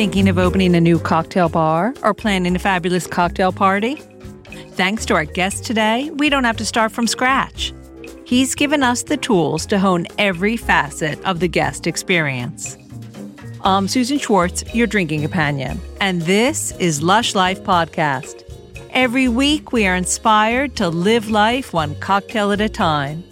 Thinking of opening a new cocktail bar or planning a fabulous cocktail party? Thanks to our guest today, we don't have to start from scratch. He's given us the tools to hone every facet of the guest experience. I'm Susan Schwartz, your drinking companion, and this is Lush Life Podcast. Every week, we are inspired to live life one cocktail at a time.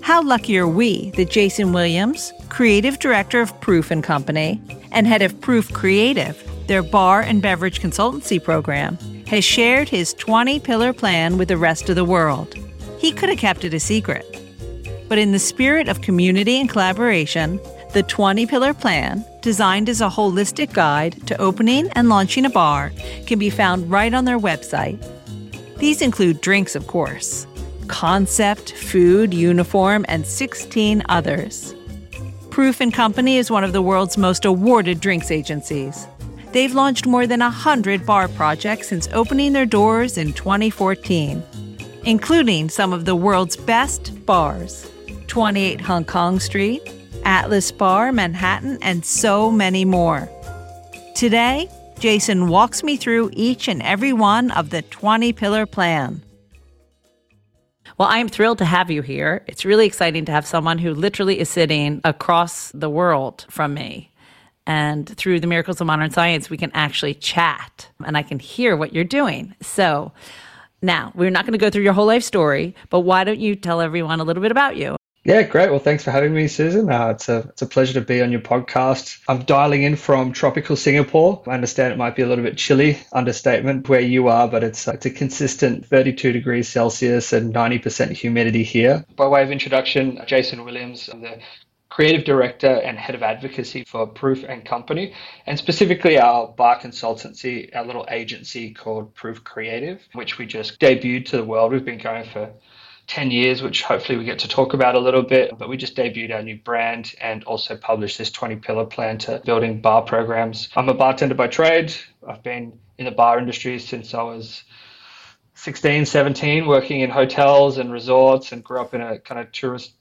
How lucky are we that Jason Williams, creative director of Proof and Company and head of Proof Creative, their bar and beverage consultancy program, has shared his 20 pillar plan with the rest of the world. He could have kept it a secret. But in the spirit of community and collaboration, the 20 pillar plan, designed as a holistic guide to opening and launching a bar, can be found right on their website. These include drinks, of course, concept, food, uniform, and 16 others. Proof and Company is one of the world's most awarded drinks agencies. They've launched more than 100 bar projects since opening their doors in 2014, including some of the world's best bars 28 Hong Kong Street, Atlas Bar, Manhattan, and so many more. Today, Jason walks me through each and every one of the 20 pillar plan. Well, I am thrilled to have you here. It's really exciting to have someone who literally is sitting across the world from me. And through the miracles of modern science, we can actually chat and I can hear what you're doing. So now we're not going to go through your whole life story, but why don't you tell everyone a little bit about you? Yeah, great. Well, thanks for having me, Susan. Uh, it's a it's a pleasure to be on your podcast. I'm dialing in from tropical Singapore. I understand it might be a little bit chilly, understatement, where you are, but it's it's a consistent 32 degrees Celsius and 90% humidity here. By way of introduction, Jason Williams, I'm the creative director and head of advocacy for Proof and Company, and specifically our bar consultancy, our little agency called Proof Creative, which we just debuted to the world. We've been going for 10 years, which hopefully we get to talk about a little bit. But we just debuted our new brand and also published this 20 pillar plan to building bar programs. I'm a bartender by trade. I've been in the bar industry since I was 16, 17, working in hotels and resorts and grew up in a kind of tourist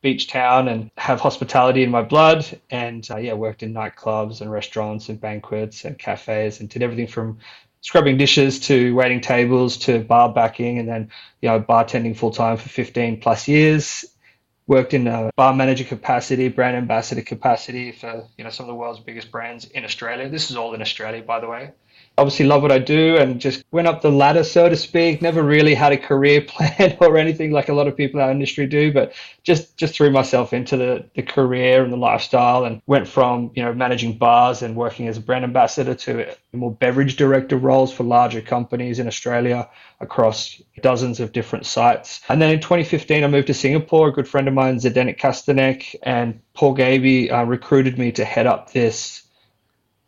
beach town and have hospitality in my blood and uh, yeah worked in nightclubs and restaurants and banquets and cafes and did everything from scrubbing dishes to waiting tables to bar backing and then you know bartending full time for 15 plus years. Worked in a bar manager capacity brand ambassador capacity for you know some of the world's biggest brands in australia. This is all in australia by the way obviously love what I do and just went up the ladder, so to speak. Never really had a career plan or anything like a lot of people in our industry do, but just just threw myself into the, the career and the lifestyle and went from, you know, managing bars and working as a brand ambassador to more beverage director roles for larger companies in Australia across dozens of different sites. And then in 2015, I moved to Singapore. A good friend of mine, Zdenek Kastanek, and Paul Gaby uh, recruited me to head up this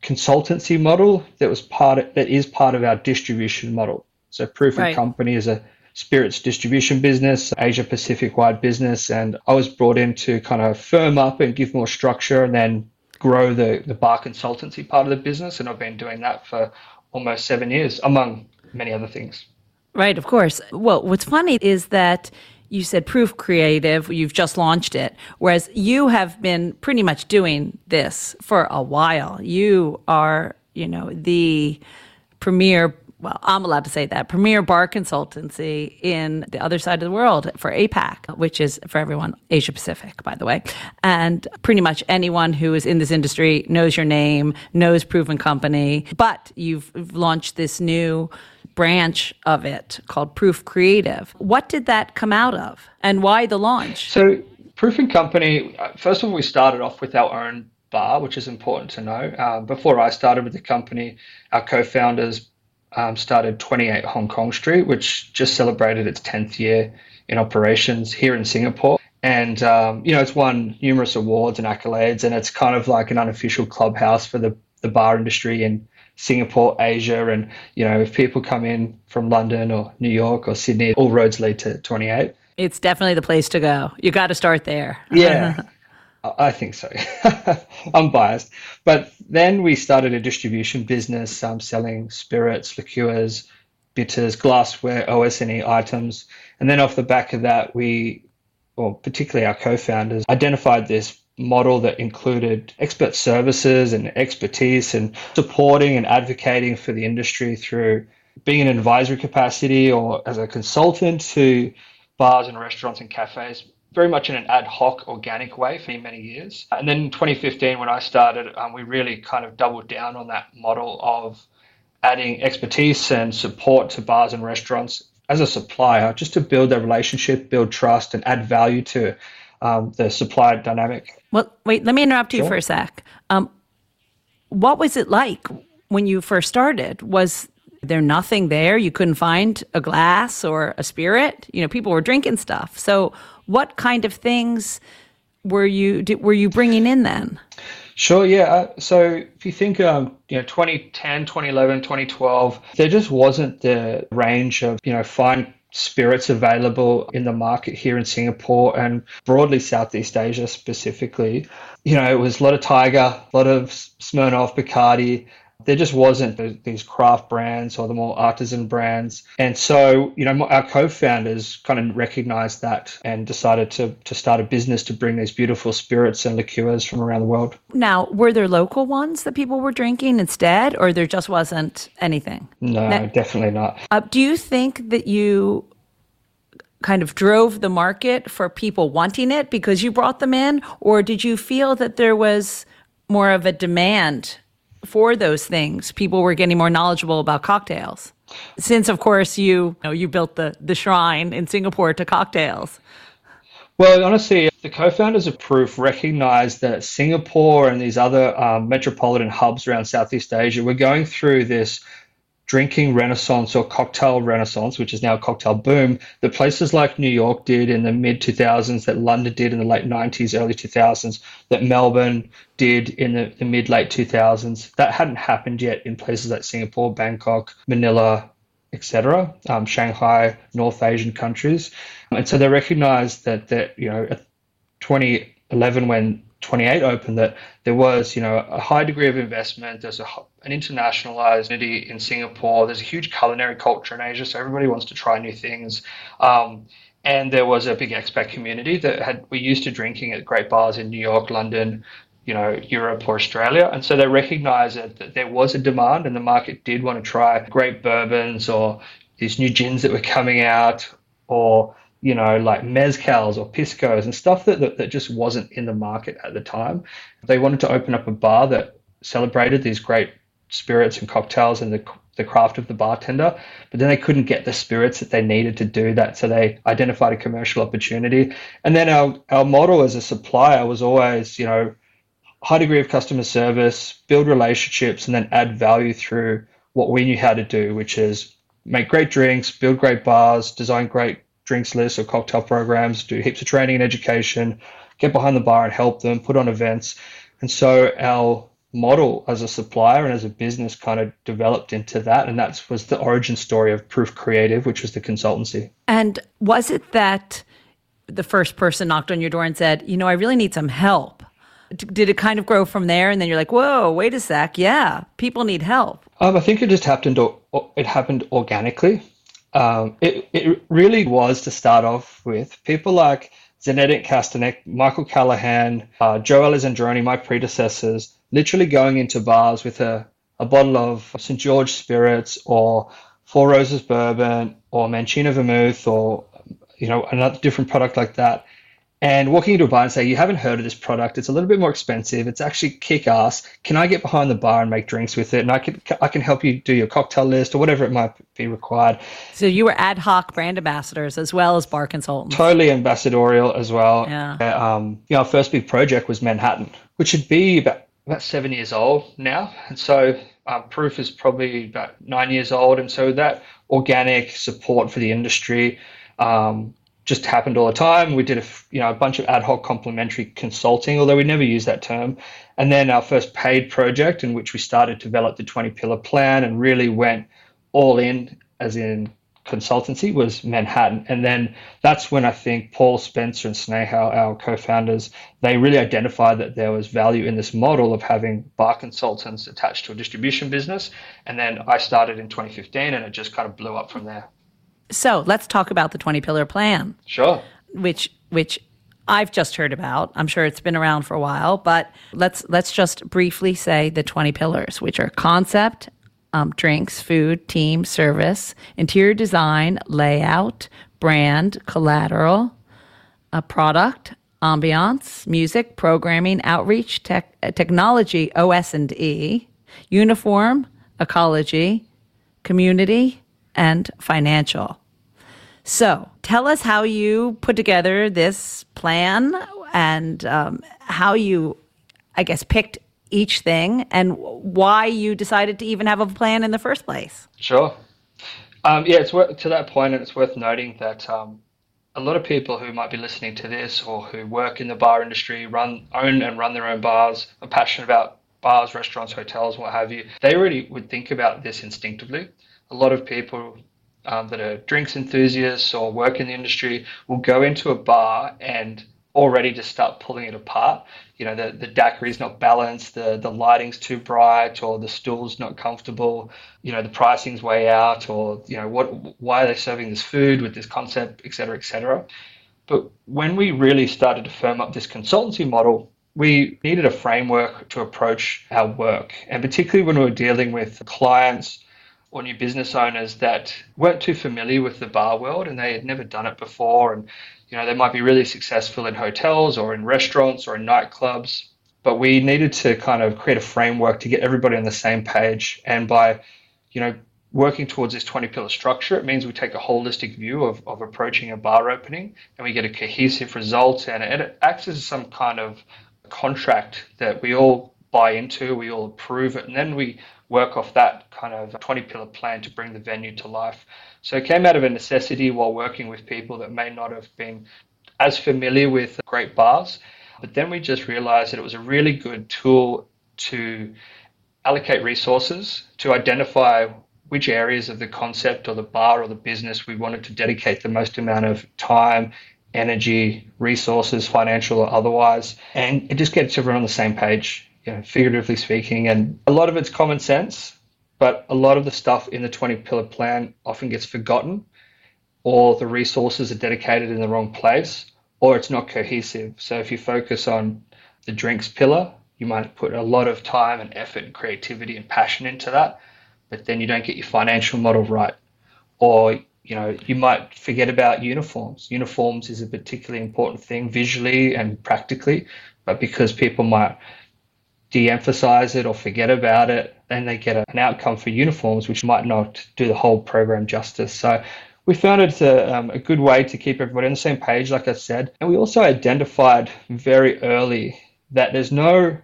consultancy model that was part of, that is part of our distribution model. So Proof right. and Company is a spirits distribution business, Asia Pacific wide business, and I was brought in to kind of firm up and give more structure and then grow the the bar consultancy part of the business. And I've been doing that for almost seven years, among many other things. Right, of course. Well, what's funny is that you said Proof Creative, you've just launched it, whereas you have been pretty much doing this for a while. You are, you know, the premier well, I'm allowed to say that premier bar consultancy in the other side of the world for APAC, which is for everyone Asia Pacific, by the way. And pretty much anyone who is in this industry knows your name, knows Proof and Company. But you've launched this new branch of it called Proof Creative. What did that come out of and why the launch? So, Proof and Company, uh, first of all, we started off with our own bar, which is important to know. Um, before I started with the company, our co founders um, started 28 Hong Kong Street, which just celebrated its 10th year in operations here in Singapore. And, um, you know, it's won numerous awards and accolades, and it's kind of like an unofficial clubhouse for the, the bar industry in Singapore, Asia, and you know if people come in from London or New York or Sydney, all roads lead to 28. It's definitely the place to go. You got to start there. yeah, I think so. I'm biased, but then we started a distribution business, um, selling spirits, liqueurs, bitters, glassware, OS&E items, and then off the back of that, we, or particularly our co-founders, identified this model that included expert services and expertise and supporting and advocating for the industry through being an advisory capacity or as a consultant to bars and restaurants and cafes very much in an ad hoc, organic way for many years. And then in 2015, when I started, um, we really kind of doubled down on that model of adding expertise and support to bars and restaurants as a supplier, just to build that relationship, build trust, and add value to um, the supply dynamic. Well, wait, let me interrupt you sure. for a sec. Um, what was it like when you first started? Was there nothing there? You couldn't find a glass or a spirit? You know, people were drinking stuff. So, what kind of things were you were you bringing in then? Sure, yeah. Uh, so if you think, um, you know, 2010, 2011, 2012, there just wasn't the range of, you know, fine spirits available in the market here in Singapore and broadly Southeast Asia specifically. You know, it was a lot of Tiger, a lot of Smirnoff, Bacardi, there just wasn't these craft brands or the more artisan brands. And so, you know, our co-founders kind of recognized that and decided to, to start a business to bring these beautiful spirits and liqueurs from around the world. Now, were there local ones that people were drinking instead, or there just wasn't anything? No, now, definitely not. Uh, do you think that you kind of drove the market for people wanting it because you brought them in, or did you feel that there was more of a demand for those things, people were getting more knowledgeable about cocktails. Since, of course, you, you, know, you built the, the shrine in Singapore to cocktails. Well, honestly, the co-founders of Proof recognized that Singapore and these other um, metropolitan hubs around Southeast Asia were going through this drinking renaissance or cocktail renaissance, which is now cocktail boom, that places like New York did in the mid 2000s, that London did in the late 90s, early 2000s, that Melbourne did in the, the mid late 2000s. That hadn't happened yet in places like Singapore, Bangkok, Manila, etc., um, Shanghai, North Asian countries. And so they recognized that, that you know, 2011, when 28 opened that there was, you know, a high degree of investment. There's a, an internationalized community in Singapore. There's a huge culinary culture in Asia, so everybody wants to try new things. Um, and there was a big expat community that had we used to drinking at great bars in New York, London, you know, Europe or Australia. And so they recognized that, that there was a demand and the market did want to try great bourbons or these new gins that were coming out or you know, like mezcals or piscos and stuff that, that, that just wasn't in the market at the time. They wanted to open up a bar that celebrated these great spirits and cocktails and the the craft of the bartender, but then they couldn't get the spirits that they needed to do that. So they identified a commercial opportunity. And then our, our model as a supplier was always, you know, high degree of customer service, build relationships, and then add value through what we knew how to do, which is make great drinks, build great bars, design great drinks lists or cocktail programs, do heaps of training and education, get behind the bar and help them, put on events. And so our model as a supplier and as a business kind of developed into that. And that was the origin story of Proof Creative, which was the consultancy. And was it that the first person knocked on your door and said, you know, I really need some help? Did it kind of grow from there? And then you're like, whoa, wait a sec. Yeah, people need help. Um, I think it just happened. It happened organically um, it, it really was to start off with people like Zdenek Kastanek, Michael Callahan, uh, Joe Alessandroni, my predecessors, literally going into bars with a, a bottle of St. George Spirits or Four Roses Bourbon or Mancino Vermouth or you know another different product like that and walking into a bar and say, You haven't heard of this product. It's a little bit more expensive. It's actually kick ass. Can I get behind the bar and make drinks with it? And I can, I can help you do your cocktail list or whatever it might be required. So you were ad hoc brand ambassadors as well as bar consultants. Totally ambassadorial as well. Yeah. Uh, um, you know, our first big project was Manhattan, which should be about, about seven years old now. And so um, Proof is probably about nine years old. And so that organic support for the industry. Um, just happened all the time. We did a you know a bunch of ad hoc complementary consulting, although we never used that term. And then our first paid project, in which we started to develop the 20 pillar plan and really went all in, as in consultancy, was Manhattan. And then that's when I think Paul Spencer and Sneha, our co-founders, they really identified that there was value in this model of having bar consultants attached to a distribution business. And then I started in 2015, and it just kind of blew up from there. So let's talk about the 20 pillar plan. Sure. Which, which I've just heard about. I'm sure it's been around for a while, but let's let's just briefly say the 20 pillars, which are concept, um, drinks, food, team, service, interior design, layout, brand, collateral, a product, ambiance, music, programming, outreach, tech, uh, technology, OS and E, uniform, ecology, community, and financial. So, tell us how you put together this plan and um, how you, I guess, picked each thing and why you decided to even have a plan in the first place. Sure. Um, yeah, it's worth, to that point, and it's worth noting that um, a lot of people who might be listening to this or who work in the bar industry, run own and run their own bars, are passionate about bars, restaurants, hotels, what have you. They really would think about this instinctively. A lot of people um, that are drinks enthusiasts or work in the industry will go into a bar and already just start pulling it apart. You know, the, the daiquiri is not balanced, the, the lighting's too bright, or the stool's not comfortable, you know, the pricing's way out, or, you know, what why are they serving this food with this concept, et cetera, et cetera. But when we really started to firm up this consultancy model, we needed a framework to approach our work. And particularly when we were dealing with clients or new business owners that weren't too familiar with the bar world and they had never done it before and you know, they might be really successful in hotels or in restaurants or in nightclubs, but we needed to kind of create a framework to get everybody on the same page. And by, you know, working towards this 20 pillar structure, it means we take a holistic view of, of approaching a bar opening and we get a cohesive result and it acts as some kind of contract that we all buy into, we all approve it, and then we work off that kind of 20 pillar plan to bring the venue to life. So it came out of a necessity while working with people that may not have been as familiar with great bars. But then we just realized that it was a really good tool to allocate resources, to identify which areas of the concept or the bar or the business we wanted to dedicate the most amount of time, energy, resources, financial or otherwise. And it just gets everyone on the same page you know, figuratively speaking. And a lot of it's common sense, but a lot of the stuff in the 20 pillar plan often gets forgotten, or the resources are dedicated in the wrong place, or it's not cohesive. So if you focus on the drinks pillar, you might put a lot of time and effort and creativity and passion into that, but then you don't get your financial model right. Or you know, you might forget about uniforms. Uniforms is a particularly important thing visually and practically, but because people might de-emphasize it or forget about it, and they get an outcome for uniforms, which might not do the whole program justice. So we found it a, um, a good way to keep everybody on the same page, like I said. And we also identified very early that there's no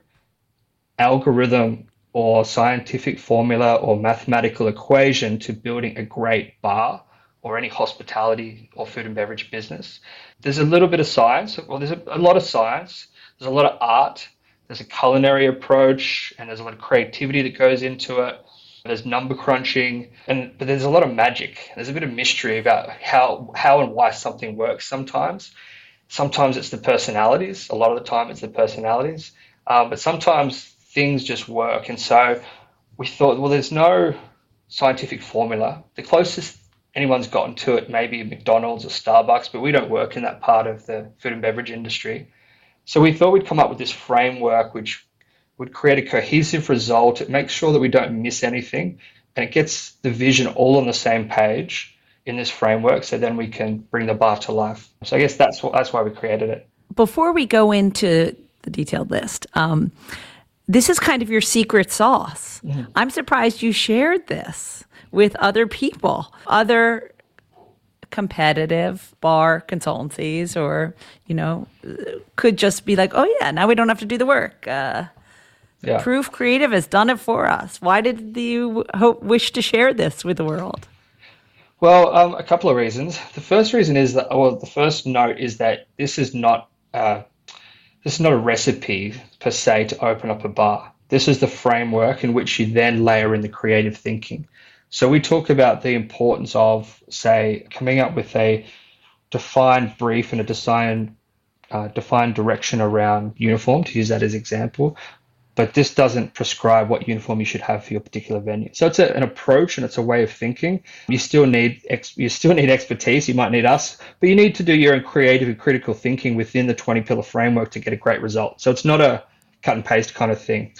algorithm or scientific formula or mathematical equation to building a great bar or any hospitality or food and beverage business. There's a little bit of science, well, there's a, a lot of science, there's a lot of art, there's a culinary approach and there's a lot of creativity that goes into it. There's number crunching, and but there's a lot of magic. There's a bit of mystery about how how and why something works. Sometimes, sometimes it's the personalities. A lot of the time, it's the personalities. Um, but sometimes things just work, and so we thought, well, there's no scientific formula. The closest anyone's gotten to it maybe McDonald's or Starbucks, but we don't work in that part of the food and beverage industry. So we thought we'd come up with this framework which would create a cohesive result. It makes sure that we don't miss anything and it gets the vision all on the same page in this framework so then we can bring the bar to life. So I guess that's what, that's why we created it. Before we go into the detailed list, um, this is kind of your secret sauce. Mm-hmm. I'm surprised you shared this with other people, other competitive bar consultancies or you know could just be like oh yeah now we don't have to do the work. Uh, yeah. proof creative has done it for us. Why did you hope, wish to share this with the world? Well um, a couple of reasons. The first reason is that well the first note is that this is not uh, this is not a recipe per se to open up a bar. This is the framework in which you then layer in the creative thinking so we talk about the importance of, say, coming up with a defined brief and a design, uh, defined direction around uniform, to use that as example, but this doesn't prescribe what uniform you should have for your particular venue. So it's a, an approach and it's a way of thinking. You still need ex, you still need expertise. You might need us, but you need to do your own creative and critical thinking within the 20 pillar framework to get a great result. So it's not a cut and paste kind of thing.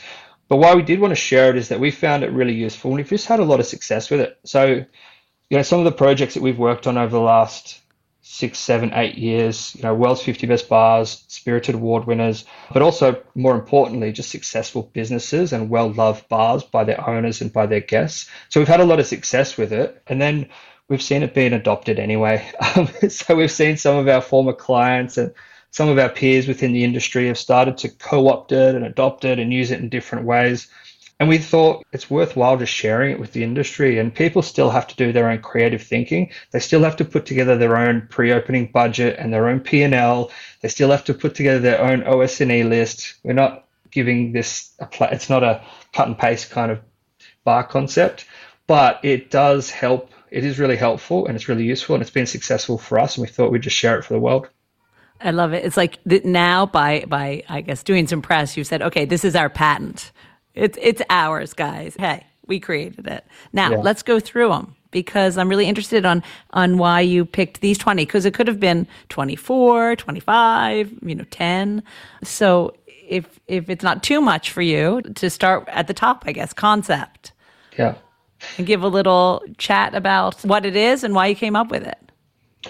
But why we did want to share it is that we found it really useful and we've just had a lot of success with it. So, you know, some of the projects that we've worked on over the last six, seven, eight years, you know, World's 50 Best Bars, Spirited Award winners, but also more importantly, just successful businesses and well loved bars by their owners and by their guests. So we've had a lot of success with it. And then we've seen it being adopted anyway. Um, so we've seen some of our former clients and some of our peers within the industry have started to co opt it and adopt it and use it in different ways. And we thought it's worthwhile just sharing it with the industry. And people still have to do their own creative thinking. They still have to put together their own pre-opening budget and their own P&L. They still have to put together their own OS&E list. We're not giving this a pla- it's not a cut and paste kind of bar concept, but it does help. It is really helpful and it's really useful and it's been successful for us. And we thought we'd just share it for the world. I love it. It's like now by by I guess doing some press, you said, okay, this is our patent. It's it's ours, guys. Hey, we created it. Now yeah. let's go through them because I'm really interested on on why you picked these 20 because it could have been 24, 25, you know, 10. So if if it's not too much for you to start at the top, I guess concept. Yeah. And give a little chat about what it is and why you came up with it.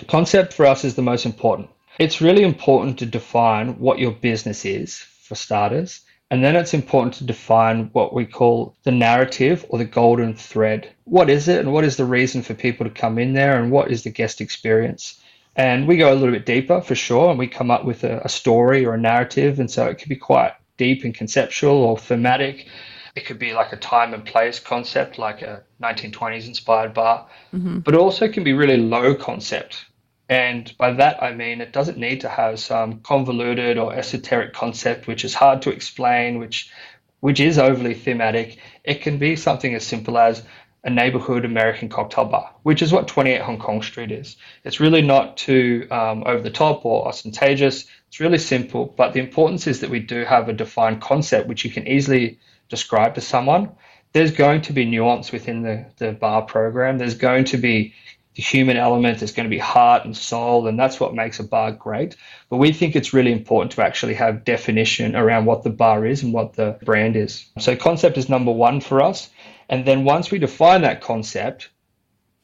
Concept for us is the most important. It's really important to define what your business is for starters and then it's important to define what we call the narrative or the golden thread. What is it and what is the reason for people to come in there and what is the guest experience? And we go a little bit deeper for sure and we come up with a, a story or a narrative. And so it can be quite deep and conceptual or thematic. It could be like a time and place concept, like a 1920s inspired bar, mm-hmm. but it also can be really low concept, and by that, I mean it doesn't need to have some convoluted or esoteric concept which is hard to explain, which, which is overly thematic. It can be something as simple as a neighborhood American cocktail bar, which is what 28 Hong Kong Street is. It's really not too um, over the top or ostentatious. It's really simple, but the importance is that we do have a defined concept which you can easily describe to someone. There's going to be nuance within the, the bar program. There's going to be the human element, is going to be heart and soul, and that's what makes a bar great. But we think it's really important to actually have definition around what the bar is and what the brand is. So, concept is number one for us. And then once we define that concept,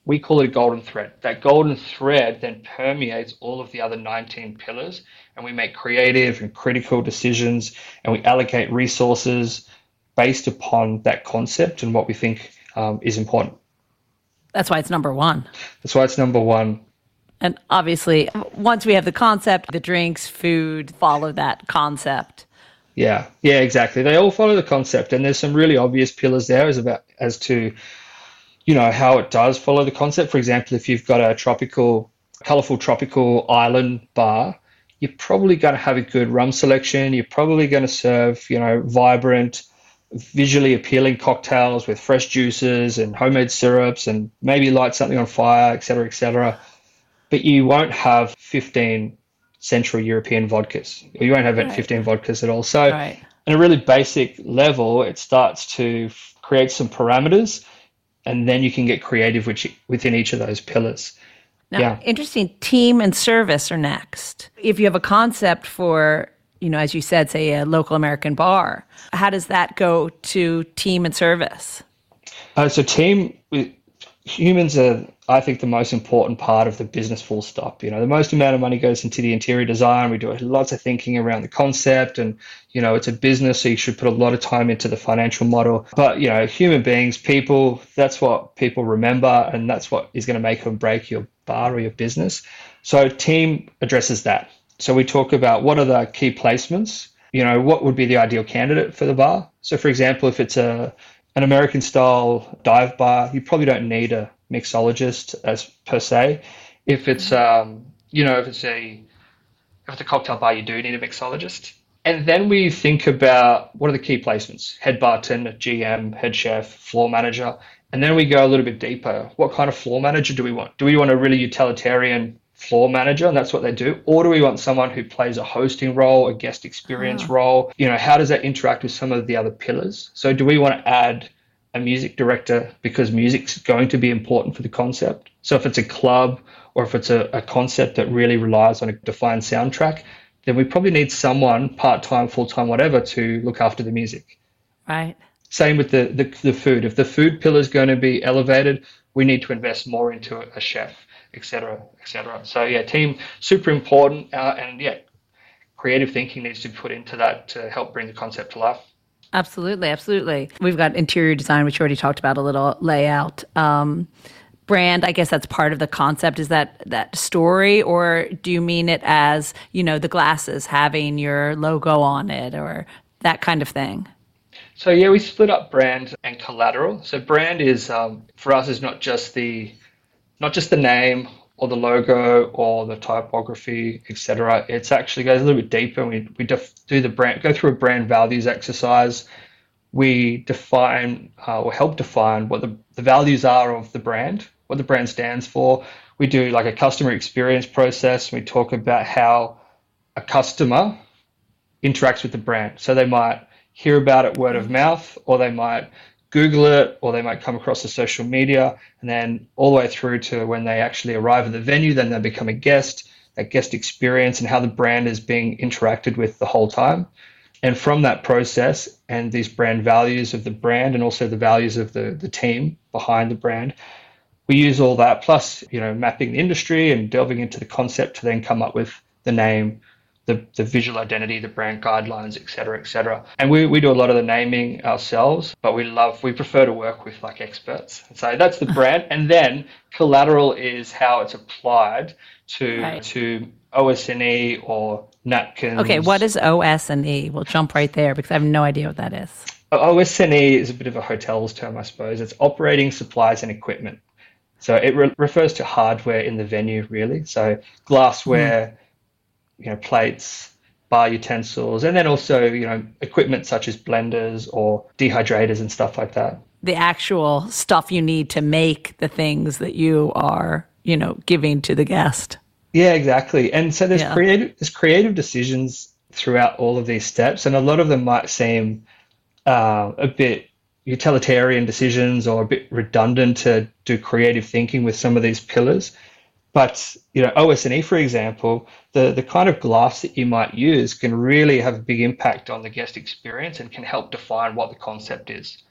we call it a golden thread. That golden thread then permeates all of the other 19 pillars, and we make creative and critical decisions and we allocate resources based upon that concept and what we think um, is important. That's why it's number one. That's why it's number one. And obviously, once we have the concept, the drinks, food follow that concept. Yeah, yeah, exactly. They all follow the concept, and there's some really obvious pillars there as about as to, you know, how it does follow the concept. For example, if you've got a tropical, colorful tropical island bar, you're probably going to have a good rum selection. You're probably going to serve, you know, vibrant, visually appealing cocktails with fresh juices and homemade syrups and maybe light something on fire, etc., etc. But you won't have 15 Central European vodkas. You won't have right. 15 vodkas at all. So, right. on a really basic level, it starts to create some parameters, and then you can get creative within each of those pillars. Now, yeah. interesting. Team and service are next. If you have a concept for you know, as you said, say a local American bar. How does that go to team and service? Uh, so, team, humans are, I think, the most important part of the business full stop. You know, the most amount of money goes into the interior design. We do lots of thinking around the concept, and, you know, it's a business, so you should put a lot of time into the financial model. But, you know, human beings, people, that's what people remember, and that's what is going to make or break your bar or your business. So, team addresses that. So we talk about what are the key placements, you know, what would be the ideal candidate for the bar. So for example, if it's a an American style dive bar, you probably don't need a mixologist as per se. If it's um, you know, if it's a if it's a cocktail bar, you do need a mixologist. And then we think about what are the key placements? Head bartender, GM, head chef, floor manager. And then we go a little bit deeper. What kind of floor manager do we want? Do we want a really utilitarian floor manager and that's what they do. Or do we want someone who plays a hosting role a guest experience oh. role? You know how does that interact with some of the other pillars? So do we want to add a music director because music's going to be important for the concept? So if it's a club or if it's a, a concept that really relies on a defined soundtrack then we probably need someone part-time full-time whatever to look after the music. Right. Same with the, the, the food. If the food pillar is going to be elevated we need to invest more into a chef etc., etc. So yeah, team super important, uh, and yeah, creative thinking needs to be put into that to help bring the concept to life. Absolutely, absolutely. We've got interior design, which you already talked about a little layout. Um, brand, I guess that's part of the concept. Is that that story, or do you mean it as you know the glasses having your logo on it, or that kind of thing? So yeah, we split up brand and collateral. So brand is um, for us is not just the not just the name or the logo or the typography, etc. It's actually goes a little bit deeper. We we def- do the brand go through a brand values exercise. We define uh, or help define what the, the values are of the brand, what the brand stands for. We do like a customer experience process. We talk about how a customer interacts with the brand. So they might hear about it word of mouth, or they might Google it, or they might come across the social media, and then all the way through to when they actually arrive at the venue, then they become a guest, that guest experience, and how the brand is being interacted with the whole time. And from that process and these brand values of the brand and also the values of the, the team behind the brand, we use all that plus, you know, mapping the industry and delving into the concept to then come up with the name, the, the visual identity, the brand guidelines, et cetera, et cetera. And we, we do a lot of the naming ourselves, but we love, we prefer to work with like experts. So that's the brand. and then collateral is how it's applied to, right. to OS&E or napkins. Okay, what is OS&E? We'll jump right there because I have no idea what that is. OS&E is a bit of a hotel's term, I suppose. It's operating supplies and equipment. So it re- refers to hardware in the venue, really. So glassware, mm you know plates, bar utensils, and then also you know equipment such as blenders or dehydrators and stuff like that. The actual stuff you need to make the things that you are you know giving to the guest. Yeah, exactly. And so there's yeah. creative there's creative decisions throughout all of these steps, and a lot of them might seem uh, a bit utilitarian decisions or a bit redundant to do creative thinking with some of these pillars. But you know, OS&E, for example, the, the kind of glass that you might use can really have a big impact on the guest experience and can help define what the concept is.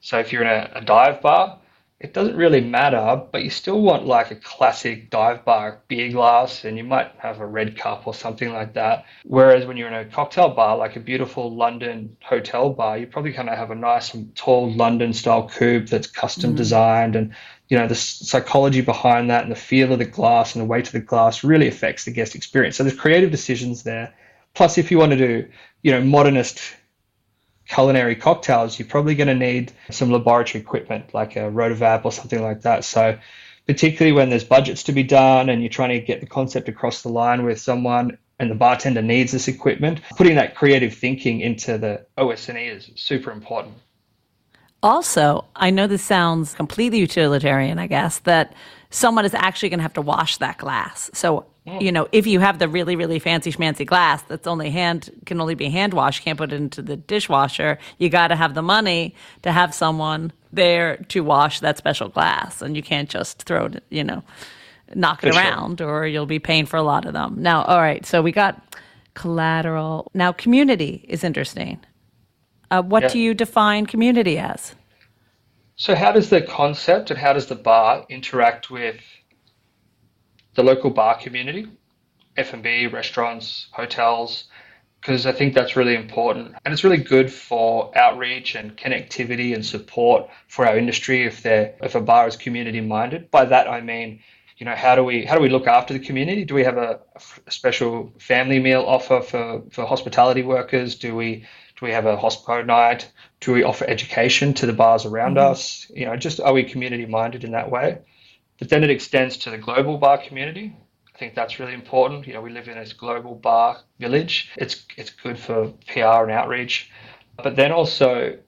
So if you're in a, a dive bar, it doesn't really matter, but you still want like a classic dive bar beer glass and you might have a red cup or something like that. Whereas when you're in a cocktail bar, like a beautiful London hotel bar, you probably kind of have a nice tall London style coupe that's custom mm. designed and you know the psychology behind that and the feel of the glass and the weight of the glass really affects the guest experience. So there's creative decisions there. Plus if you want to do you know modernist culinary cocktails you're probably going to need some laboratory equipment like a rotovap or something like that. So particularly when there's budgets to be done and you're trying to get the concept across the line with someone and the bartender needs this equipment putting that creative thinking into the OS&E is super important also, I know this sounds completely utilitarian, I guess, that someone is actually going to have to wash that glass. So, you know, if you have the really, really fancy schmancy glass that's only hand, can only be hand washed, can't put it into the dishwasher, you got to have the money to have someone there to wash that special glass. And you can't just throw it, you know, knock it around or you'll be paying for a lot of them. Now, all right, so we got collateral. Now, community is interesting. Uh, what yeah. do you define community as? So, how does the concept and how does the bar interact with the local bar community, F&B, restaurants, hotels? Because I think that's really important, and it's really good for outreach and connectivity and support for our industry if they if a bar is community minded. By that I mean you know how do we how do we look after the community do we have a, a, special family meal offer for for hospitality workers do we do we have a hospital night? Do we offer education to the bars around mm-hmm. us? You know, just are we community minded in that way? But then it extends to the global bar community. I think that's really important. You know, we live in this global bar village. It's it's good for PR and outreach, but then also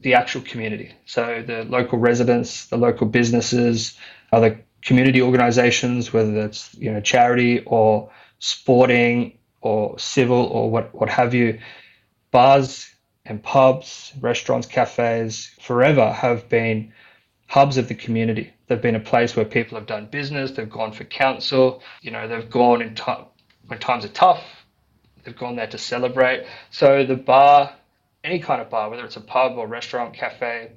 the actual community. So the local residents, the local businesses, other community organizations, whether that's you know charity or sporting or civil or what what have you, bars and pubs, restaurants, cafes, forever have been hubs of the community. They've been a place where people have done business. They've gone for counsel. You know, they've gone in time when times are tough. They've gone there to celebrate. So the bar, any kind of bar, whether it's a pub or restaurant, cafe,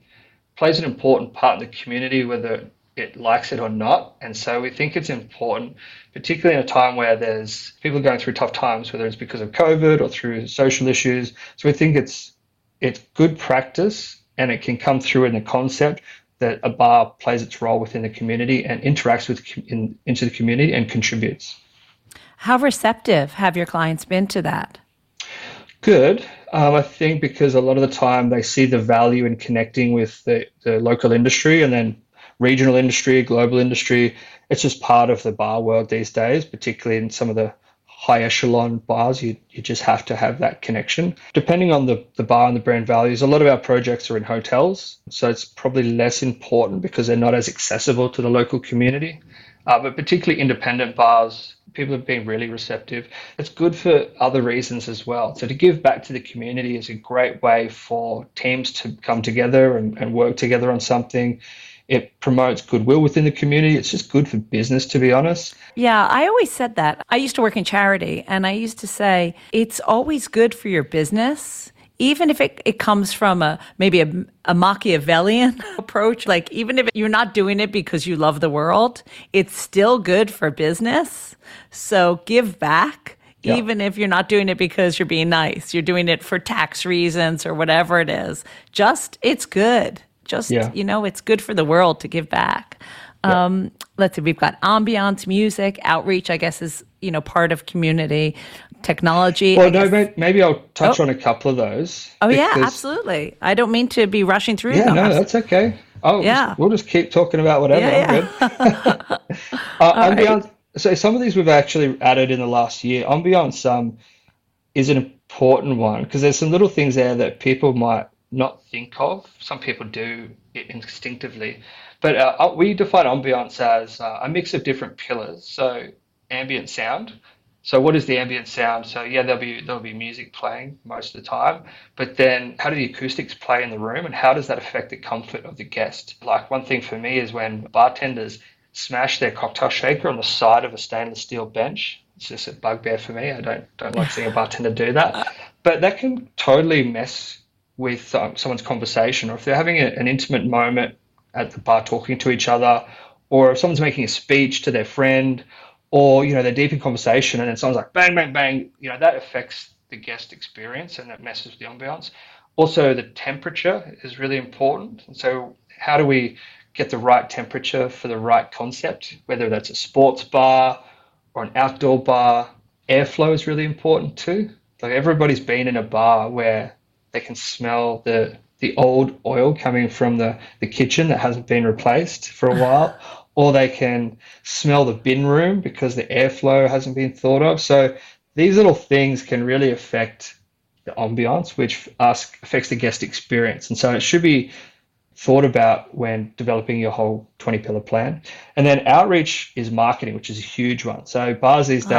plays an important part in the community, whether it likes it or not. And so we think it's important, particularly in a time where there's people going through tough times, whether it's because of COVID or through social issues. So we think it's it's good practice and it can come through in the concept that a bar plays its role within the community and interacts with in, into the community and contributes. How receptive have your clients been to that? Good. Um, I think because a lot of the time they see the value in connecting with the, the local industry and then regional industry, global industry. It's just part of the bar world these days, particularly in some of the high echelon bars, you, you just have to have that connection. Depending on the, the bar and the brand values, a lot of our projects are in hotels. So it's probably less important because they're not as accessible to the local community. Uh, but particularly independent bars, people have been really receptive. It's good for other reasons as well. So to give back to the community is a great way for teams to come together and, and work together on something. It promotes goodwill within the community. It's just good for business, to be honest. Yeah, I always said that. I used to work in charity, and I used to say it's always good for your business even if it, it comes from a maybe a, a Machiavellian approach, like even if you're not doing it because you love the world, it's still good for business. So give back, yeah. even if you're not doing it because you're being nice. You're doing it for tax reasons or whatever it is. Just it's good. Just, yeah. you know, it's good for the world to give back. Yeah. Um, let's see, we've got ambiance, music, outreach, I guess, is, you know, part of community, technology. Well, no, maybe, maybe I'll touch oh. on a couple of those. Oh, yeah, absolutely. I don't mean to be rushing through Yeah, them. no, that's okay. Oh, yeah. Just, we'll just keep talking about whatever. Yeah, yeah. uh, ambiance, right. so some of these we've actually added in the last year. Ambiance um, is an important one because there's some little things there that people might not think of. Some people do it instinctively. But uh, we define ambience as uh, a mix of different pillars. So ambient sound. So what is the ambient sound? So yeah, there'll be there'll be music playing most of the time, but then how do the acoustics play in the room, and how does that affect the comfort of the guest? Like one thing for me is when bartenders smash their cocktail shaker on the side of a stainless steel bench. It's just a bugbear for me. I don't don't like seeing a bartender do that, but that can totally mess with um, someone's conversation, or if they're having a, an intimate moment at the bar talking to each other, or if someone's making a speech to their friend, or you know they're deep in conversation and then someone's like bang bang bang, you know that affects the guest experience and that messes with the ambiance. Also, the temperature is really important, and so how do we get the right temperature for the right concept, whether that's a sports bar or an outdoor bar. Airflow is really important too. Like everybody's been in a bar where they can smell the the old oil coming from the, the kitchen that hasn't been replaced for a while, or they can smell the bin room because the airflow hasn't been thought of. So these little things can really affect the ambiance, which affects the guest experience. And so it should be thought about when developing your whole 20 pillar plan. And then outreach is marketing, which is a huge one. So bars these uh-huh.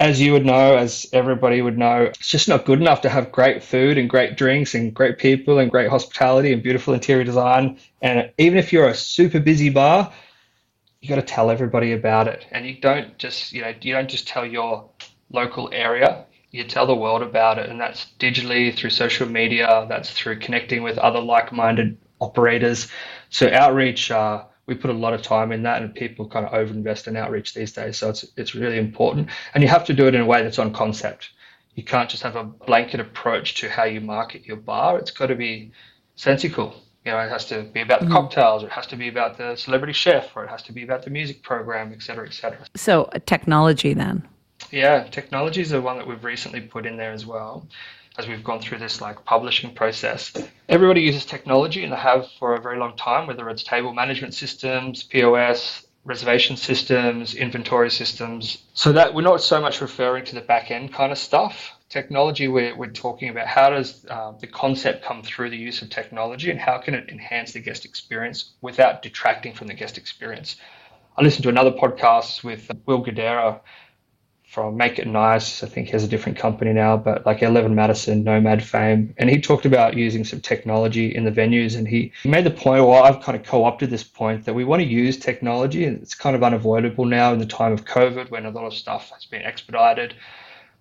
As you would know, as everybody would know, it's just not good enough to have great food and great drinks and great people and great hospitality and beautiful interior design. And even if you're a super busy bar, you got to tell everybody about it. And you don't just, you know, you don't just tell your local area. You tell the world about it, and that's digitally through social media. That's through connecting with other like-minded operators. So outreach. Uh, we put a lot of time in that, and people kind of overinvest in outreach these days. So it's it's really important, and you have to do it in a way that's on concept. You can't just have a blanket approach to how you market your bar. It's got to be sensical. You know, it has to be about the mm. cocktails, or it has to be about the celebrity chef, or it has to be about the music program, et cetera, et cetera. So technology then. Yeah, technology is the one that we've recently put in there as well as we've gone through this like publishing process. Everybody uses technology and they have for a very long time, whether it's table management systems, POS, reservation systems, inventory systems. So that we're not so much referring to the back end kind of stuff. Technology, we're, we're talking about how does uh, the concept come through the use of technology and how can it enhance the guest experience without detracting from the guest experience. I listened to another podcast with Will Guidara from Make It Nice. I think he has a different company now, but like Eleven Madison, Nomad fame. And he talked about using some technology in the venues. And he made the point, well, I've kind of co opted this point that we want to use technology. And it's kind of unavoidable now in the time of COVID when a lot of stuff has been expedited.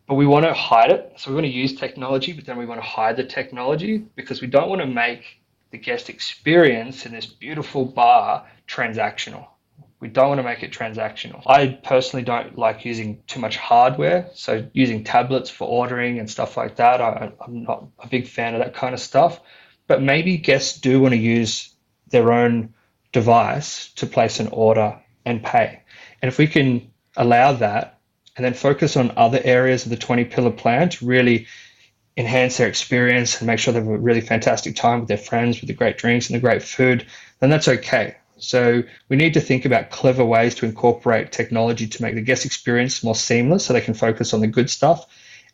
But we want to hide it. So we want to use technology, but then we want to hide the technology because we don't want to make the guest experience in this beautiful bar transactional we don't want to make it transactional. I personally don't like using too much hardware. So using tablets for ordering and stuff like that, I, am not a big fan of that kind of stuff. But maybe guests do want to use their own device to place an order and pay. And if we can allow that and then focus on other areas of the 20 pillar plan to really enhance their experience and make sure they have a really fantastic time with their friends with the great drinks and the great food, then that's okay. So we need to think about clever ways to incorporate technology to make the guest experience more seamless so they can focus on the good stuff.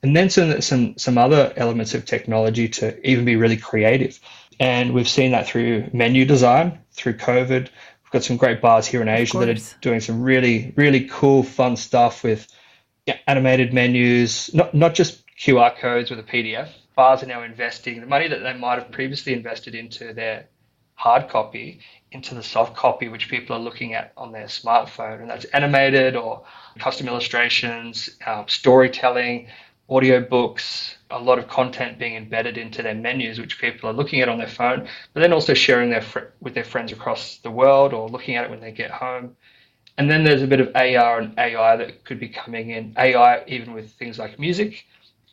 And then some, some, some other elements of technology to even be really creative. And we've seen that through menu design, through COVID. We've got some great bars here in Asia that are doing some really, really cool, fun stuff with animated menus, not, not just QR codes with a PDF. Bars are now investing the money that they might have previously invested into their hard copy into the soft copy, which people are looking at on their smartphone. And that's animated or custom illustrations, um, storytelling, audio books, a lot of content being embedded into their menus, which people are looking at on their phone, but then also sharing their fr- with their friends across the world or looking at it when they get home. And then there's a bit of AR and AI that could be coming in. AI, even with things like music,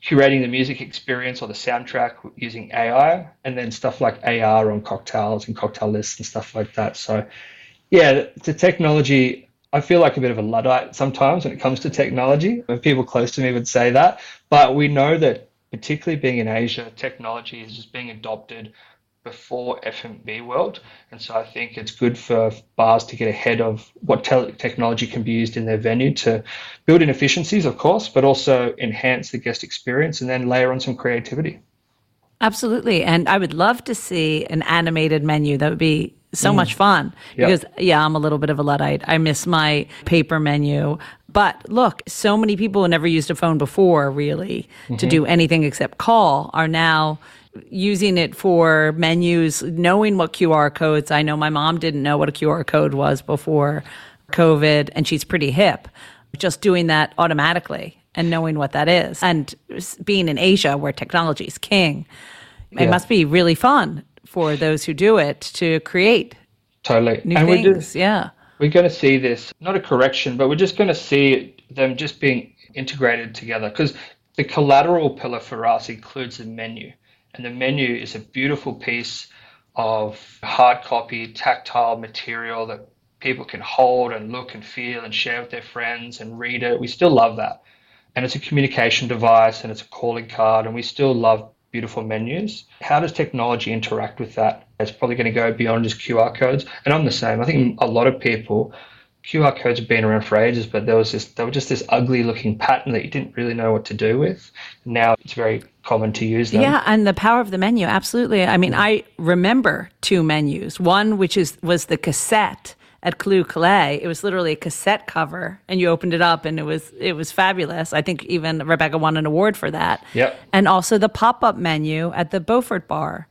curating the music experience or the soundtrack using AI, and then stuff like AR on cocktails and cocktail lists and stuff like that. So, yeah, the technology. I feel like a bit of a luddite sometimes when it comes to technology. When people close to me would say that, but we know that particularly being in Asia, technology is just being adopted before F&B world. And so I think it's good for bars to get ahead of what te- technology can be used in their venue to build in efficiencies, of course, but also enhance the guest experience and then layer on some creativity. Absolutely. And I would love to see an animated menu. That would be so mm. much fun yep. because yeah, I'm a little bit of a luddite. I miss my paper menu. But look, so many people who never used a phone before really mm-hmm. to do anything except call are now using it for menus, knowing what QR codes. I know my mom didn't know what a QR code was before COVID, and she's pretty hip. Just doing that automatically and knowing what that is. And being in Asia where technology is king, yeah. it must be really fun for those who do it to create totally new and things. We're just, yeah. We're going to see this, not a correction, but we're just going to see them just being integrated together because the collateral pillar for us includes the menu. And the menu is a beautiful piece of hard copy, tactile material that people can hold and look and feel and share with their friends and read it. We still love that. And it's a communication device and it's a calling card, and we still love beautiful menus. How does technology interact with that? It's probably going to go beyond just QR codes. And I'm the same. I think a lot of people QR codes have been around for ages, but there was this they were just this ugly looking pattern that you didn't really know what to do with. Now it's very common to use them. Yeah, and the power of the menu, absolutely. I mean, I remember two menus. One which is was the cassette at Clou Calais. It was literally a cassette cover, and you opened it up, and it was it was fabulous. I think even Rebecca won an award for that. Yep. And also the pop up menu at the Beaufort Bar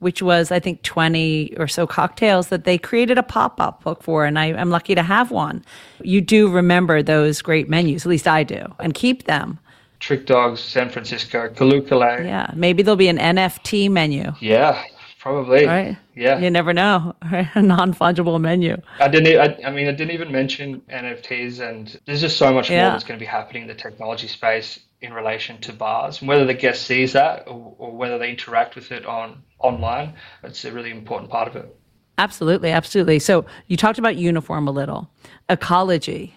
which was I think 20 or so cocktails that they created a pop-up book for and I, am lucky to have one. You do remember those great menus, at least I do, and keep them. Trick Dogs, San Francisco, Calais. Yeah, maybe there'll be an NFT menu. Yeah, probably. Right? Yeah. You never know. Right? A non-fungible menu. I didn't. I, I, mean, I didn't even mention NFTs, and there's just so much yeah. more that's going to be happening in the technology space in relation to bars. And whether the guest sees that or, or whether they interact with it on online, it's a really important part of it. Absolutely, absolutely. So you talked about uniform a little, ecology.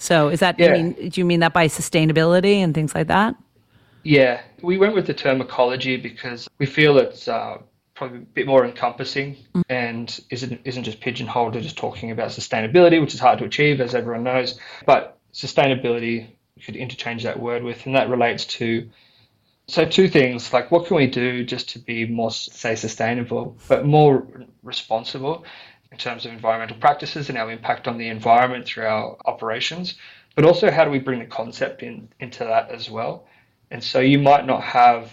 So is that? Yeah. mean, do you mean that by sustainability and things like that? Yeah, we went with the term ecology because we feel it's uh, probably a bit more encompassing mm. and isn't isn't just pigeonholed to just talking about sustainability, which is hard to achieve, as everyone knows. But sustainability you could interchange that word with, and that relates to so two things like what can we do just to be more say sustainable but more responsible in terms of environmental practices and our impact on the environment through our operations, but also how do we bring the concept in into that as well. And so you might not have,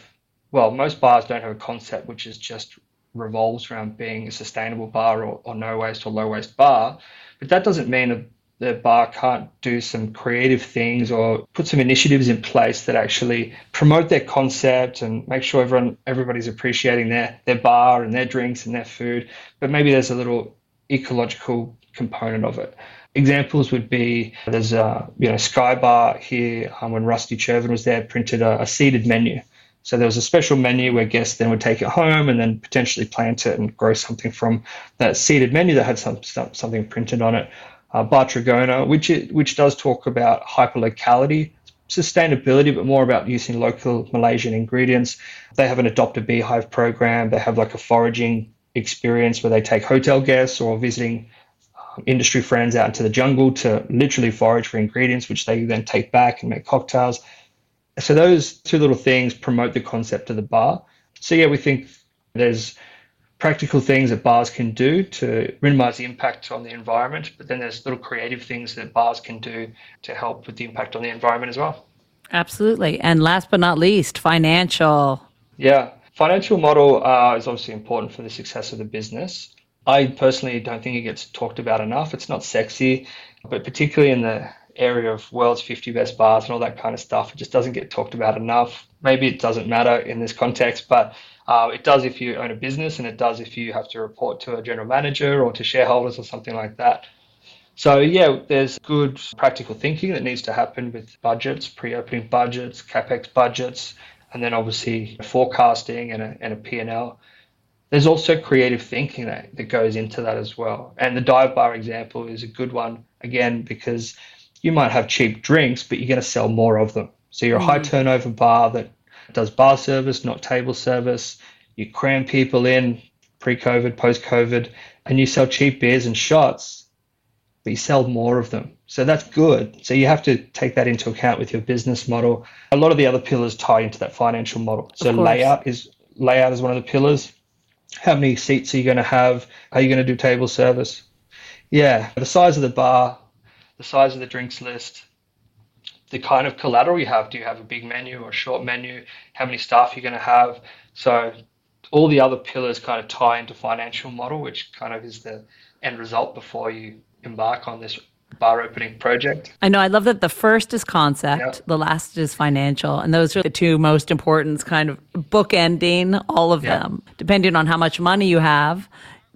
well, most bars don't have a concept which is just revolves around being a sustainable bar or, or no waste or low waste bar, but that doesn't mean that the bar can't do some creative things or put some initiatives in place that actually promote their concept and make sure everyone everybody's appreciating their their bar and their drinks and their food but maybe there's a little ecological component of it examples would be there's a you know sky bar here um, when rusty chervin was there printed a, a seeded menu so there was a special menu where guests then would take it home and then potentially plant it and grow something from that seeded menu that had some, some something printed on it uh, Bar Trigona, which it, which does talk about hyperlocality, sustainability, but more about using local Malaysian ingredients. They have an adopt a beehive program. They have like a foraging experience where they take hotel guests or visiting um, industry friends out into the jungle to literally forage for ingredients, which they then take back and make cocktails. So those two little things promote the concept of the bar. So yeah, we think there's practical things that bars can do to minimize the impact on the environment, but then there's little creative things that bars can do to help with the impact on the environment as well. Absolutely. And last but not least, financial. Yeah, financial model uh, is obviously important for the success of the business. I personally don't think it gets talked about enough. It's not sexy, but particularly in the area of world's 50 best bars and all that kind of stuff, it just doesn't get talked about enough. Maybe it doesn't matter in this context, but uh, it does if you own a business, and it does if you have to report to a general manager or to shareholders or something like that. So, yeah, there's good practical thinking that needs to happen with budgets, pre opening budgets, capex budgets, and then obviously forecasting and a, and a P&L. There's also creative thinking that, that goes into that as well. And the dive bar example is a good one, again, because you might have cheap drinks, but you're going to sell more of them. So you're a high mm. turnover bar that does bar service, not table service. You cram people in pre-COVID, post-COVID, and you sell cheap beers and shots, but you sell more of them. So that's good. So you have to take that into account with your business model. A lot of the other pillars tie into that financial model. So layout is layout is one of the pillars. How many seats are you going to have? Are you going to do table service? Yeah, the size of the bar, the size of the drinks list, the kind of collateral you have. Do you have a big menu or a short menu? How many staff you're going to have? So all the other pillars kind of tie into financial model, which kind of is the end result before you embark on this bar opening project. I know. I love that the first is concept, yeah. the last is financial, and those are the two most important kind of bookending all of yeah. them. Depending on how much money you have,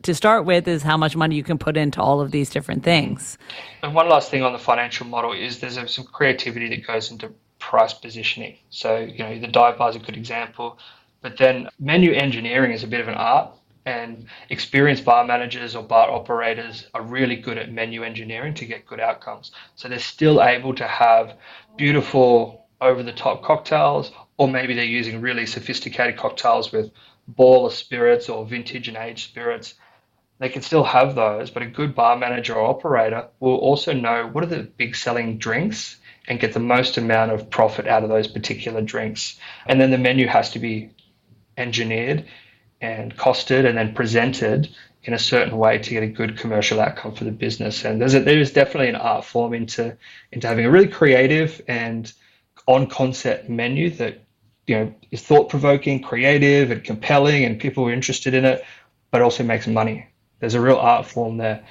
to start with is how much money you can put into all of these different things. And one last thing on the financial model is there's some creativity that goes into price positioning. So, you know, the dive bar is a good example, but then menu engineering is a bit of an art. And experienced bar managers or bar operators are really good at menu engineering to get good outcomes. So they're still able to have beautiful over the top cocktails, or maybe they're using really sophisticated cocktails with baller spirits or vintage and aged spirits they can still have those, but a good bar manager or operator will also know what are the big selling drinks and get the most amount of profit out of those particular drinks. And then the menu has to be engineered and costed and then presented in a certain way to get a good commercial outcome for the business. And there's a, there is definitely an art form into into having a really creative and on concept menu that you know is thought provoking, creative, and compelling, and people are interested in it, but also makes money. There's a real art form there.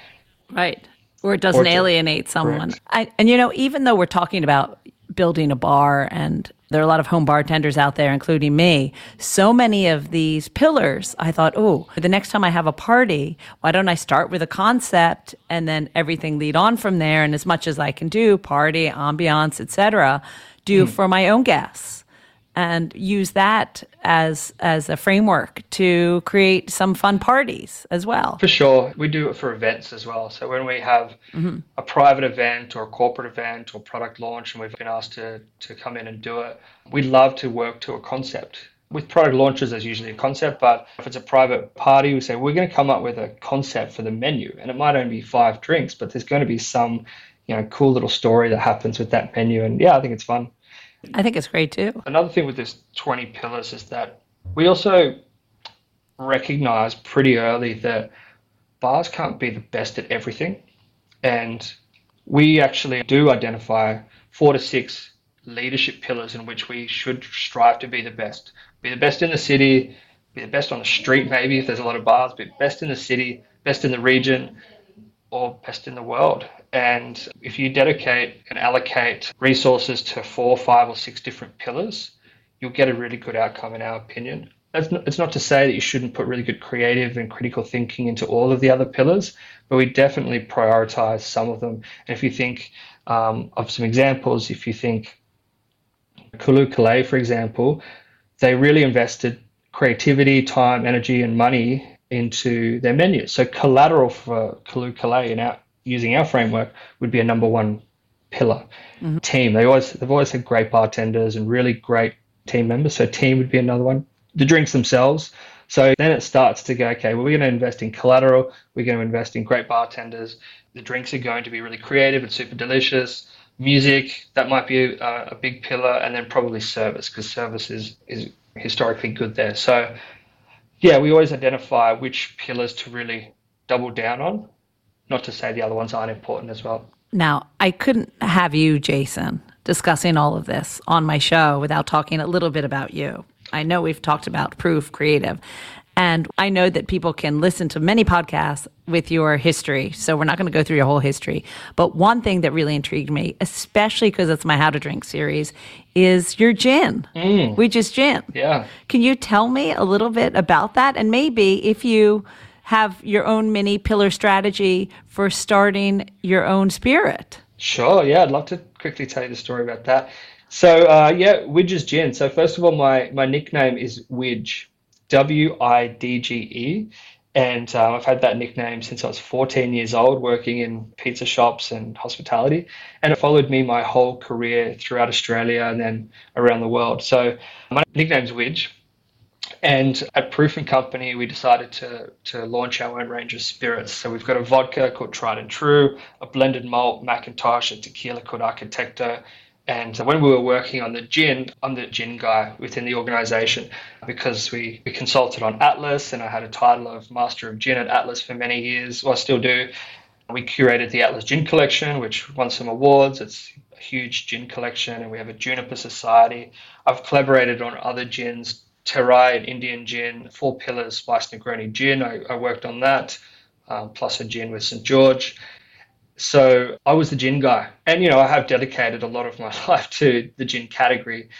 Right. Or it doesn't or alienate someone. I, and you know, even though we're talking about building a bar and there are a lot of home bartenders out there, including me. So many of these pillars, I thought, oh, the next time I have a party, why don't I start with a concept and then everything lead on from there? And as much as I can do, party, ambiance, etc., do mm. for my own guests and use that as as a framework to create some fun parties as well. For sure, we do it for events as well. So when we have mm-hmm. a private event or a corporate event or product launch, and we've been asked to to come in and do it, we love to work to a concept. With product launches, there's usually a concept, but if it's a private party, we say we're going to come up with a concept for the menu, and it might only be five drinks, but there's going to be some, you know, cool little story that happens with that menu, and yeah, I think it's fun. I think it's great too. Another thing with this 20 pillars is that we also recognize pretty early that bars can't be the best at everything. And we actually do identify four to six leadership pillars in which we should strive to be the best. Be the best in the city, be the best on the street, maybe if there's a lot of bars, be best in the city, best in the region, or best in the world. And if you dedicate and allocate resources to four, five, or six different pillars, you'll get a really good outcome, in our opinion. That's not, it's not to say that you shouldn't put really good creative and critical thinking into all of the other pillars, but we definitely prioritize some of them. And if you think um, of some examples, if you think Kulu Kalay, for example, they really invested creativity, time, energy, and money into their menu. So collateral for Kalu Kalay in our using our framework would be a number one pillar. Mm-hmm. Team. They always they've always had great bartenders and really great team members. So team would be another one. The drinks themselves. So then it starts to go, okay, well, we're going to invest in collateral. We're going to invest in great bartenders. The drinks are going to be really creative and super delicious. Music, that might be a, a big pillar. And then probably service, because service is, is historically good there. So, yeah, we always identify which pillars to really double down on. Not to say the other ones aren't important as well. Now, I couldn't have you, Jason, discussing all of this on my show without talking a little bit about you. I know we've talked about Proof Creative, and I know that people can listen to many podcasts with your history. So we're not going to go through your whole history. But one thing that really intrigued me, especially because it's my How to Drink series, is your gin, mm. which is gin. Yeah. Can you tell me a little bit about that? And maybe if you have your own mini pillar strategy for starting your own spirit. Sure. Yeah, I'd love to quickly tell you the story about that. So, uh, yeah, Widge is gin. So, first of all, my, my nickname is Widge, W I D G E. And uh, I've had that nickname since I was 14 years old, working in pizza shops and hospitality. And it followed me my whole career throughout Australia and then around the world. So, my nickname's Widge. And at Proof and Company, we decided to, to launch our own range of spirits. So we've got a vodka called Tried and True, a blended malt Macintosh, a tequila called Arquitecto. And when we were working on the gin, I'm the gin guy within the organization because we, we consulted on Atlas and I had a title of Master of Gin at Atlas for many years. Well, I still do. We curated the Atlas Gin Collection, which won some awards. It's a huge gin collection, and we have a Juniper Society. I've collaborated on other gins Terai and Indian gin, Four Pillars Spiced Negroni gin. I, I worked on that, um, plus a gin with St. George. So I was the gin guy. And, you know, I have dedicated a lot of my life to the gin category.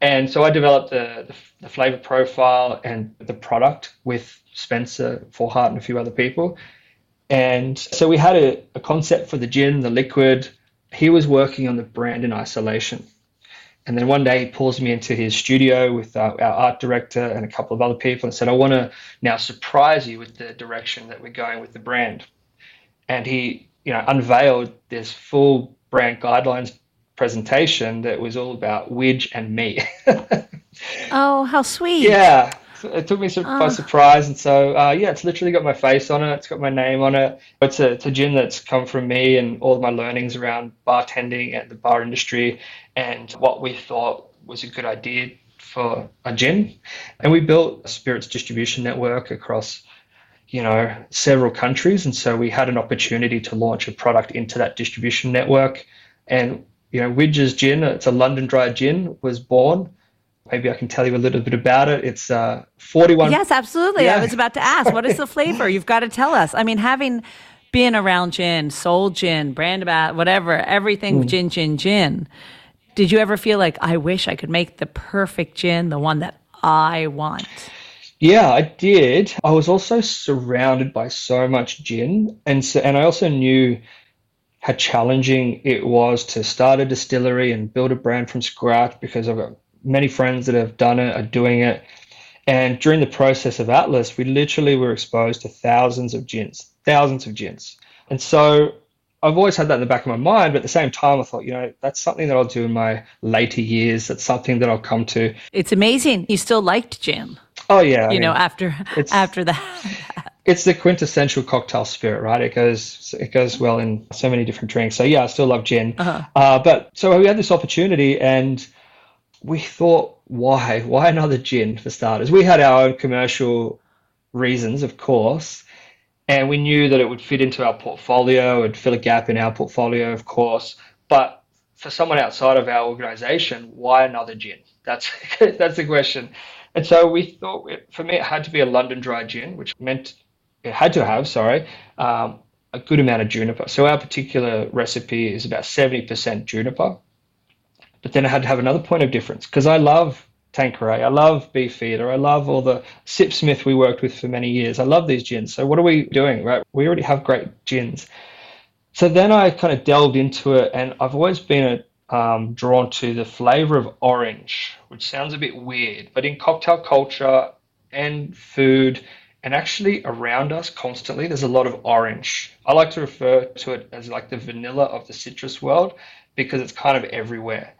And so I developed the, the, the flavor profile and the product with Spencer Forhart and a few other people. And so we had a, a concept for the gin, the liquid. He was working on the brand in isolation. And then one day he pulls me into his studio with our, our, art director and a couple of other people and said, I want to now surprise you with the direction that we're going with the brand. And he, you know, unveiled this full brand guidelines presentation that was all about Widge and me. oh, how sweet. Yeah it took me by ah. surprise, and so uh, yeah, it's literally got my face on it. It's got my name on it. It's a, it's a gin that's come from me and all of my learnings around bartending and the bar industry, and what we thought was a good idea for a gin. And we built a spirits distribution network across, you know, several countries, and so we had an opportunity to launch a product into that distribution network. And you know, Widge's gin, it's a London dry gin, was born maybe I can tell you a little bit about it. It's uh, 41. Yes, absolutely. Yeah. I was about to ask, what is the flavor? You've got to tell us. I mean, having been around gin, sold gin, brand about whatever, everything mm. gin, gin, gin. Did you ever feel like I wish I could make the perfect gin, the one that I want? Yeah, I did. I was also surrounded by so much gin, and so, and I also knew how challenging it was to start a distillery and build a brand from scratch because I've got many friends that have done it are doing it. And during the process of Atlas, we literally were exposed to thousands of gins, thousands of gins. And so I've always had that in the back of my mind, but at the same time, I thought, you know, that's something that I'll do in my later years. That's something that I'll come to. It's amazing. You still liked gin. Oh yeah. You I know, mean, after after that. it's the quintessential cocktail spirit, right? It goes it goes well in so many different drinks. So yeah, I still love gin. Uh-huh. Uh, but so we had this opportunity, and we thought, why? Why another gin for starters? We had our own commercial reasons, of course. And we knew that it would fit into our portfolio, it'd fill a gap in our portfolio, of course. But for someone outside of our organization, why another gin? That's that's the question. And so we thought, for me, it had to be a London dry gin, which meant it had to have, sorry, um, a good amount of juniper. So our particular recipe is about 70% juniper. But then I had to have another point of difference because I love Tanqueray, I love Beefeater, I love all the Sipsmith we worked with for many years. I love these gins. So what are we doing, right? We already have great gins. So then I kind of delved into it, and I've always been um, drawn to the flavor of orange, which sounds a bit weird, but in cocktail culture and food, and actually around us constantly, there's a lot of orange. I like to refer to it as like the vanilla of the citrus world because it's kind of everywhere.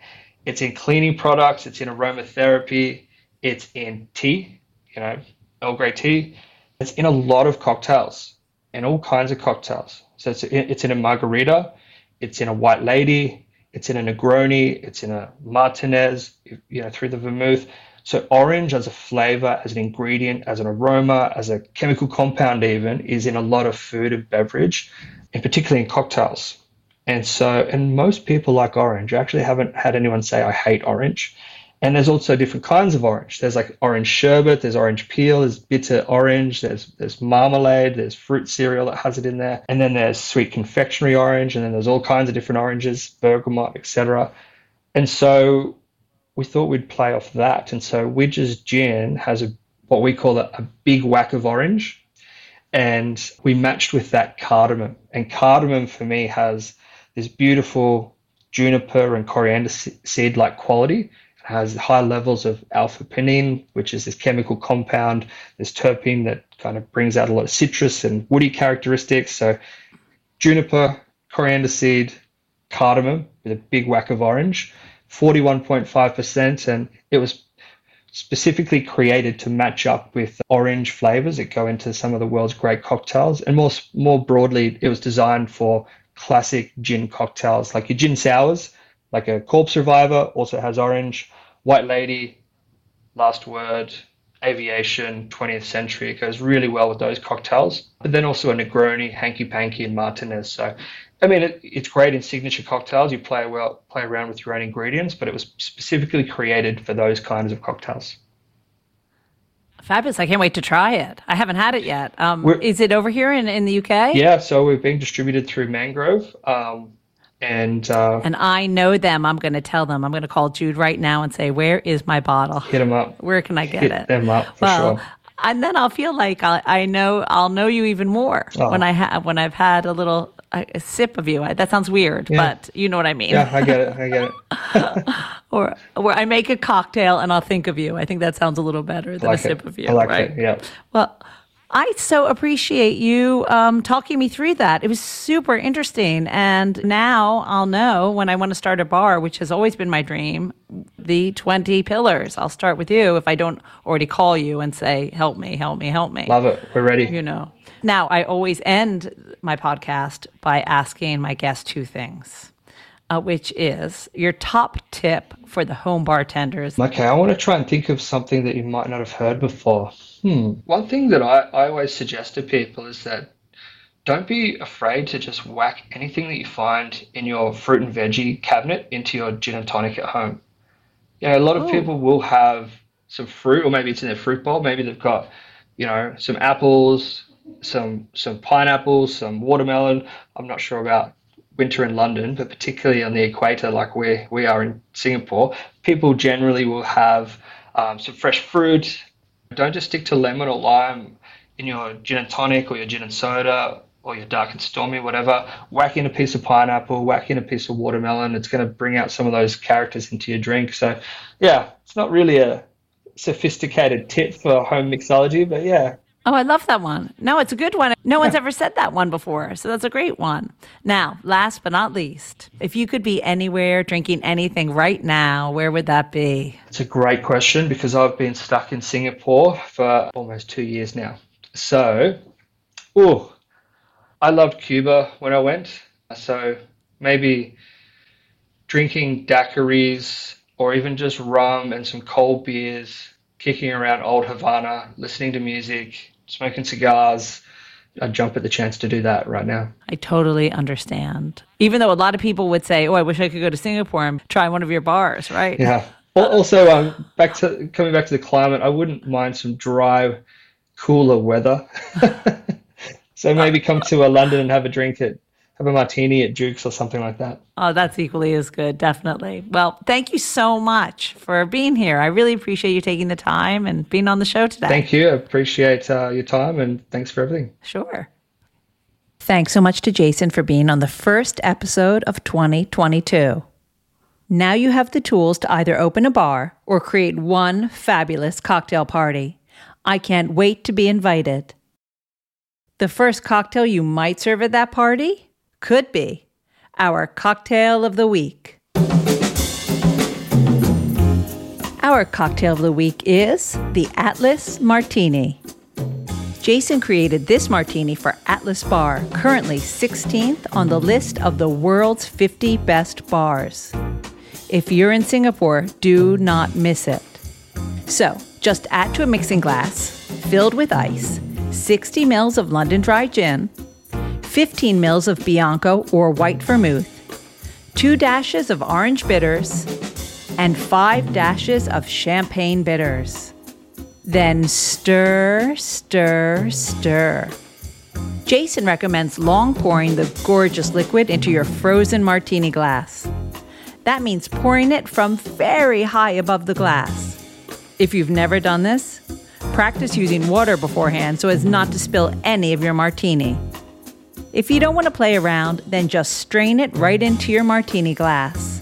It's in cleaning products, it's in aromatherapy, it's in tea, you know, Earl Grey tea. It's in a lot of cocktails and all kinds of cocktails. So it's, it's in a margarita, it's in a white lady, it's in a Negroni, it's in a Martinez, you know, through the vermouth. So orange as a flavor, as an ingredient, as an aroma, as a chemical compound even, is in a lot of food and beverage, and particularly in cocktails. And so, and most people like orange. I actually haven't had anyone say I hate orange. And there's also different kinds of orange. There's like orange sherbet, there's orange peel, there's bitter orange, there's there's marmalade, there's fruit cereal that has it in there, and then there's sweet confectionery orange, and then there's all kinds of different oranges, bergamot, etc. And so we thought we'd play off that. And so Widge's gin has a what we call a, a big whack of orange, and we matched with that cardamom. And cardamom for me has this beautiful juniper and coriander seed like quality has high levels of alpha pinene, which is this chemical compound, this terpene that kind of brings out a lot of citrus and woody characteristics. So, juniper, coriander seed, cardamom with a big whack of orange, 41.5%. And it was specifically created to match up with orange flavors that go into some of the world's great cocktails. And more, more broadly, it was designed for classic gin cocktails like your gin sours like a corpse Reviver, also has orange white lady last word aviation 20th century it goes really well with those cocktails but then also a negroni hanky panky and martinez so i mean it, it's great in signature cocktails you play well play around with your own ingredients but it was specifically created for those kinds of cocktails Fabulous. I can't wait to try it. I haven't had it yet. Um, is it over here in, in the UK? Yeah, so we're being distributed through Mangrove. Um, and uh, and I know them. I'm going to tell them. I'm going to call Jude right now and say, "Where is my bottle? Hit them up. Where can I get hit it? Them up for well, sure. And then I'll feel like I'll, I know I'll know you even more oh. when I have when I've had a little a, a sip of you. I, that sounds weird, yeah. but you know what I mean. Yeah, I get it. I get it. or where I make a cocktail and I'll think of you. I think that sounds a little better than like a sip of you. I like right? it. Yeah. Well. I so appreciate you um, talking me through that. It was super interesting. And now I'll know when I want to start a bar, which has always been my dream, the 20 pillars. I'll start with you if I don't already call you and say, help me, help me, help me. Love it. We're ready. You know. Now, I always end my podcast by asking my guests two things. Uh, which is your top tip for the home bartenders. Okay, I want to try and think of something that you might not have heard before. Hmm. One thing that I, I always suggest to people is that don't be afraid to just whack anything that you find in your fruit and veggie cabinet into your gin and tonic at home. You know, a lot of oh. people will have some fruit, or maybe it's in their fruit bowl. Maybe they've got, you know, some apples, some some pineapples, some watermelon. I'm not sure about winter in London, but particularly on the equator, like where we are in Singapore, people generally will have um, some fresh fruit, don't just stick to lemon or lime in your gin and tonic or your gin and soda or your dark and stormy, whatever. Whack in a piece of pineapple, whack in a piece of watermelon. It's going to bring out some of those characters into your drink. So, yeah, it's not really a sophisticated tip for home mixology, but yeah, Oh, I love that one. No, it's a good one. No one's ever said that one before. So that's a great one. Now, last but not least, if you could be anywhere drinking anything right now, where would that be? It's a great question because I've been stuck in Singapore for almost two years now. So, oh, I loved Cuba when I went. So maybe drinking daiquiris or even just rum and some cold beers, kicking around old Havana, listening to music, smoking cigars, I'd jump at the chance to do that right now. I totally understand. Even though a lot of people would say, "Oh, I wish I could go to Singapore and try one of your bars," right? Yeah. Also, um, back to coming back to the climate, I wouldn't mind some dry, cooler weather. so maybe come to uh, London and have a drink at have a martini at Duke's or something like that. Oh, that's equally as good, definitely. Well, thank you so much for being here. I really appreciate you taking the time and being on the show today. Thank you. I appreciate uh, your time and thanks for everything. Sure. Thanks so much to Jason for being on the first episode of 2022. Now you have the tools to either open a bar or create one fabulous cocktail party. I can't wait to be invited. The first cocktail you might serve at that party? Could be our cocktail of the week. Our cocktail of the week is the Atlas Martini. Jason created this martini for Atlas Bar, currently 16th on the list of the world's 50 best bars. If you're in Singapore, do not miss it. So, just add to a mixing glass, filled with ice, 60 ml of London dry gin, 15 mils of Bianco or white vermouth, 2 dashes of orange bitters, and 5 dashes of champagne bitters. Then stir, stir, stir. Jason recommends long pouring the gorgeous liquid into your frozen martini glass. That means pouring it from very high above the glass. If you've never done this, practice using water beforehand so as not to spill any of your martini. If you don't want to play around, then just strain it right into your martini glass.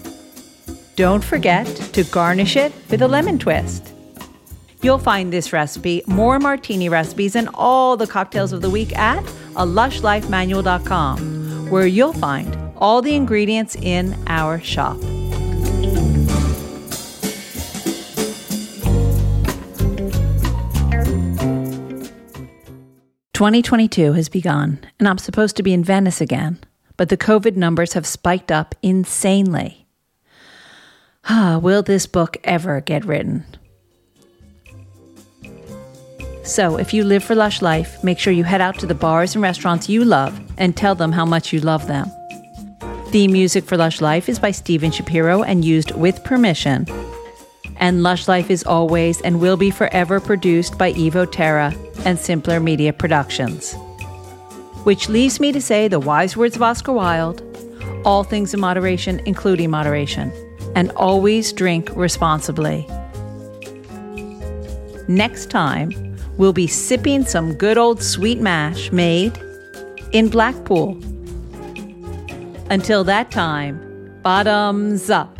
Don't forget to garnish it with a lemon twist. You'll find this recipe, more martini recipes, and all the cocktails of the week at a where you'll find all the ingredients in our shop. 2022 has begun, and I'm supposed to be in Venice again, but the COVID numbers have spiked up insanely. Ah, will this book ever get written? So, if you live for Lush Life, make sure you head out to the bars and restaurants you love and tell them how much you love them. The music for Lush Life is by Steven Shapiro and used with permission. And Lush Life is always and will be forever produced by Evo Terra and Simpler Media Productions. Which leaves me to say the wise words of Oscar Wilde all things in moderation, including moderation, and always drink responsibly. Next time, we'll be sipping some good old sweet mash made in Blackpool. Until that time, bottoms up.